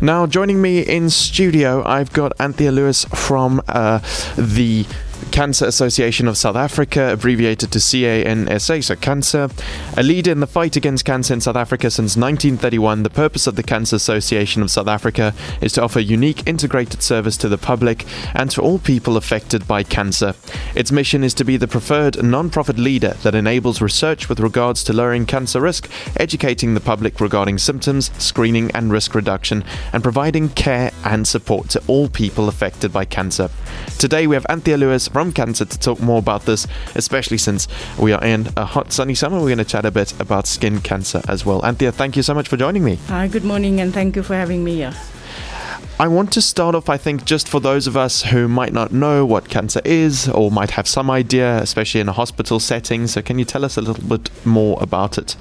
Now, joining me in studio, I've got Anthea Lewis from uh, the Cancer Association of South Africa, abbreviated to CANSA, so CANSA, a leader in the fight against cancer in South Africa since 1931. The purpose of the Cancer Association of South Africa is to offer unique integrated service to the public and to all people affected by cancer. Its mission is to be the preferred non-profit leader that enables research with regards to lowering cancer risk, educating the public regarding symptoms, screening and risk reduction, and providing care and support to all people affected by cancer. Today we have Anthea Lewis from CANSA to talk more about this, especially since we are in a hot sunny summer. We're going to chat a bit about skin cancer as well. Anthea, thank you so much for joining me. Hi, good morning, and thank you for having me here. I want to start off, I think, just for those of us who might not know what cancer is or might have some idea, especially in a hospital setting. So, can you tell us a little bit more about it?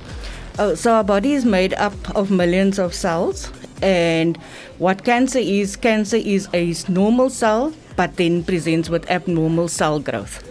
Oh, so our body is made up of millions of cells, and what cancer is, cancer is a normal cell, but then presents with abnormal cell growth.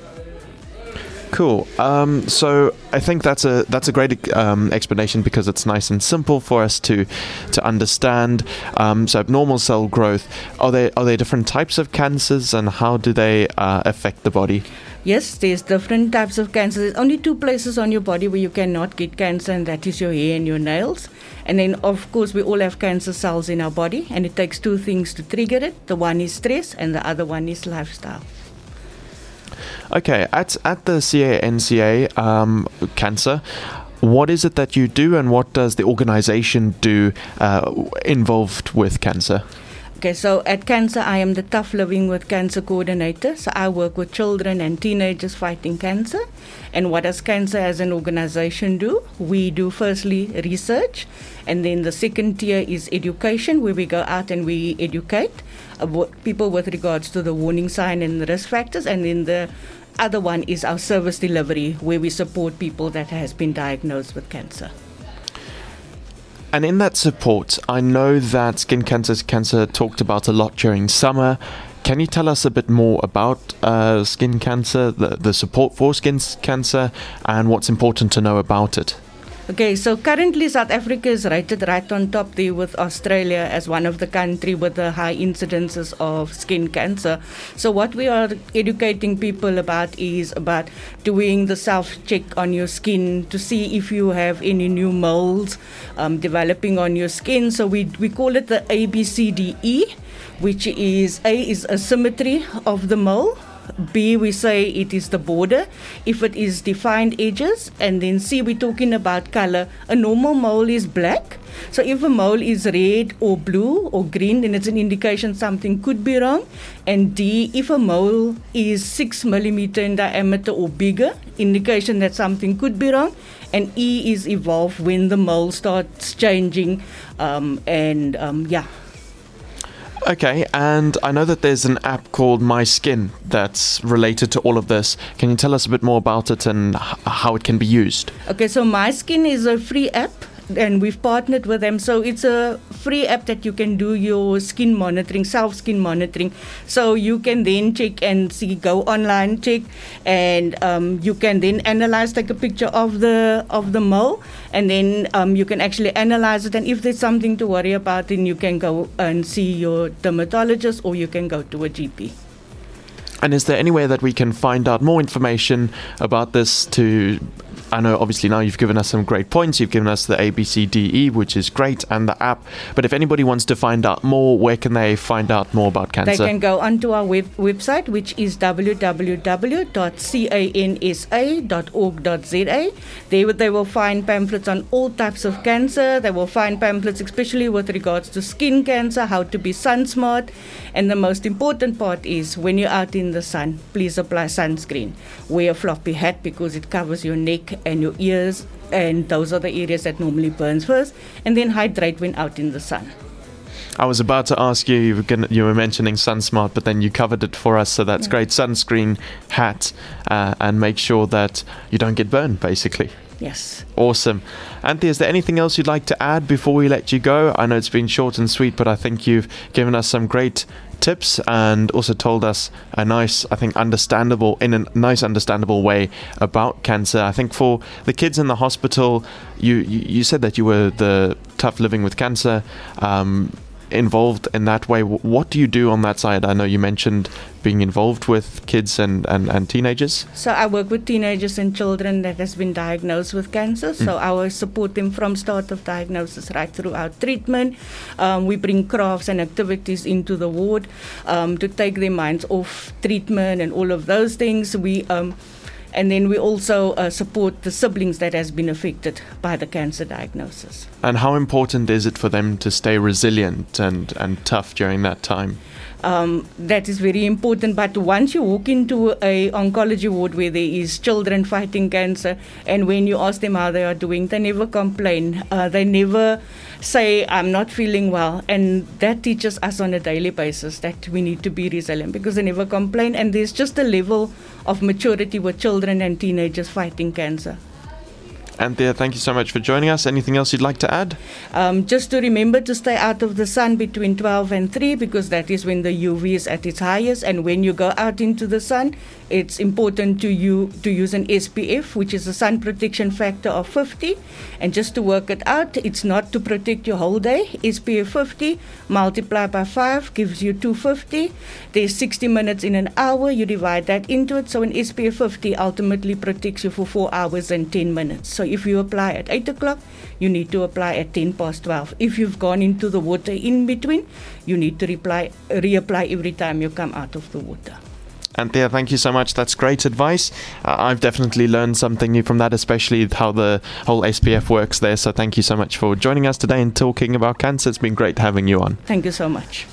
Cool. Um, so I think that's a that's a great um, explanation because it's nice and simple for us to to understand. Um, so abnormal cell growth are there are there different types of cancers and how do they uh, affect the body? Yes, there's different types of cancer. There's only two places on your body where you cannot get cancer, and that is your hair and your nails. And then, of course, we all have cancer cells in our body, and it takes two things to trigger it. The one is stress, and the other one is lifestyle. Okay, at at the CANSA um, cancer. What is it that you do, and what does the organization do uh, involved with cancer? Okay, so at CANSA, I am the Tough Living with Cancer coordinator. So I work with children and teenagers fighting cancer. And what does CANSA as an organization do? We do firstly research, and then the second tier is education, where we go out and we educate people with regards to the warning sign and the risk factors. And then the other one is our service delivery, where we support people that has been diagnosed with cancer. And in that support, I know that Skin Cancer Cancer talked about a lot during summer. Can you tell us a bit more about uh, skin cancer, the, the support for skin cancer, and what's important to know about it? Okay, so currently South Africa is rated right on top there with Australia as one of the country with the high incidences of skin cancer. So what we are educating people about is about doing the self check on your skin to see if you have any new moles um, developing on your skin. So we we call it the ABCDE, which is A is asymmetry of the mole. B, we say it is the border. If it is defined edges, and then C, we're talking about color. A normal mole is black. So if a mole is red or blue or green, then it's an indication something could be wrong. And D, if a mole is six millimeter in diameter or bigger, indication that something could be wrong. And E is evolved when the mole starts changing. Um, and um, yeah. Okay, and I know that there's an app called My Skin that's related to all of this. Can you tell us a bit more about it and how it can be used? Okay, so My Skin is a free app and we've partnered with them. So it's a free app that you can do your skin monitoring, self skin monitoring. So you can then check and see, go online, check, and um, you can then analyze, take a picture of the of the mole, and then um, you can actually analyze it. And if there's something to worry about, then you can go and see your dermatologist, or you can go to a GP. And is there any way that we can find out more information about this to I know obviously now you've given us some great points. You've given us the ABCDE, which is great, and the app. But if anybody wants to find out more, where can they find out more about cancer? They can go onto our web- website, which is www.cansa.org.za. There they will find pamphlets on all types of cancer. They will find pamphlets, especially with regards to skin cancer, how to be sun smart. And the most important part is when you're out in the sun, please apply sunscreen. Wear a floppy hat because it covers your neck and your ears, and those are the areas that normally burns first, and then hydrate when out in the sun. I was about to ask you, you were, gonna, you were mentioning SunSmart, but then you covered it for us, so that's yeah. great. Sunscreen, hat, uh, and make sure that you don't get burned, basically. Yes. Awesome. Anthea, is there anything else you'd like to add before we let you go? I know it's been short and sweet, but I think you've given us some great tips and also told us a nice, I think, understandable, in a nice, understandable way about cancer. I think for the kids in the hospital, you, you, you said that you were the tough living with cancer. Um, involved in that way. What do you do on that side? I know you mentioned being involved with kids and, and, and teenagers. So I work with teenagers and children that has been diagnosed with cancer. So I will support them from start of diagnosis right throughout treatment. Um, we bring crafts and activities into the ward um, to take their minds off treatment and all of those things. We um, and then we also uh, support the siblings that has been affected by the cancer diagnosis. And how important is it for them to stay resilient and, and tough during that time? Um, that is very important. But once you walk into a oncology ward where there is children fighting cancer, and when you ask them how they are doing, they never complain. Uh, they never say, "I'm not feeling well," and that teaches us on a daily basis that we need to be resilient because they never complain. And there's just a level of maturity with children and teenagers fighting cancer. Anthea, thank you so much for joining us. Anything else you'd like to add? Um, just to remember to stay out of the sun between 12 and 3 because that is when the UV is at its highest. And when you go out into the sun, it's important to you to use an SPF, which is a sun protection factor of 50. And just to work it out, it's not to protect your whole day. SPF 50 multiplied by 5 gives you 250. There's 60 minutes in an hour. You divide that into it. So an SPF 50 ultimately protects you for 4 hours and 10 minutes. So if you apply at 8 o'clock, you need to apply at 10 past 12. If you've gone into the water in between, you need to reply, reapply every time you come out of the water. Anthea, thank you so much. That's great advice. Uh, I've definitely learned something new from that, especially how the whole SPF works there. So thank you so much for joining us today and talking about cancer. It's been great having you on. Thank you so much.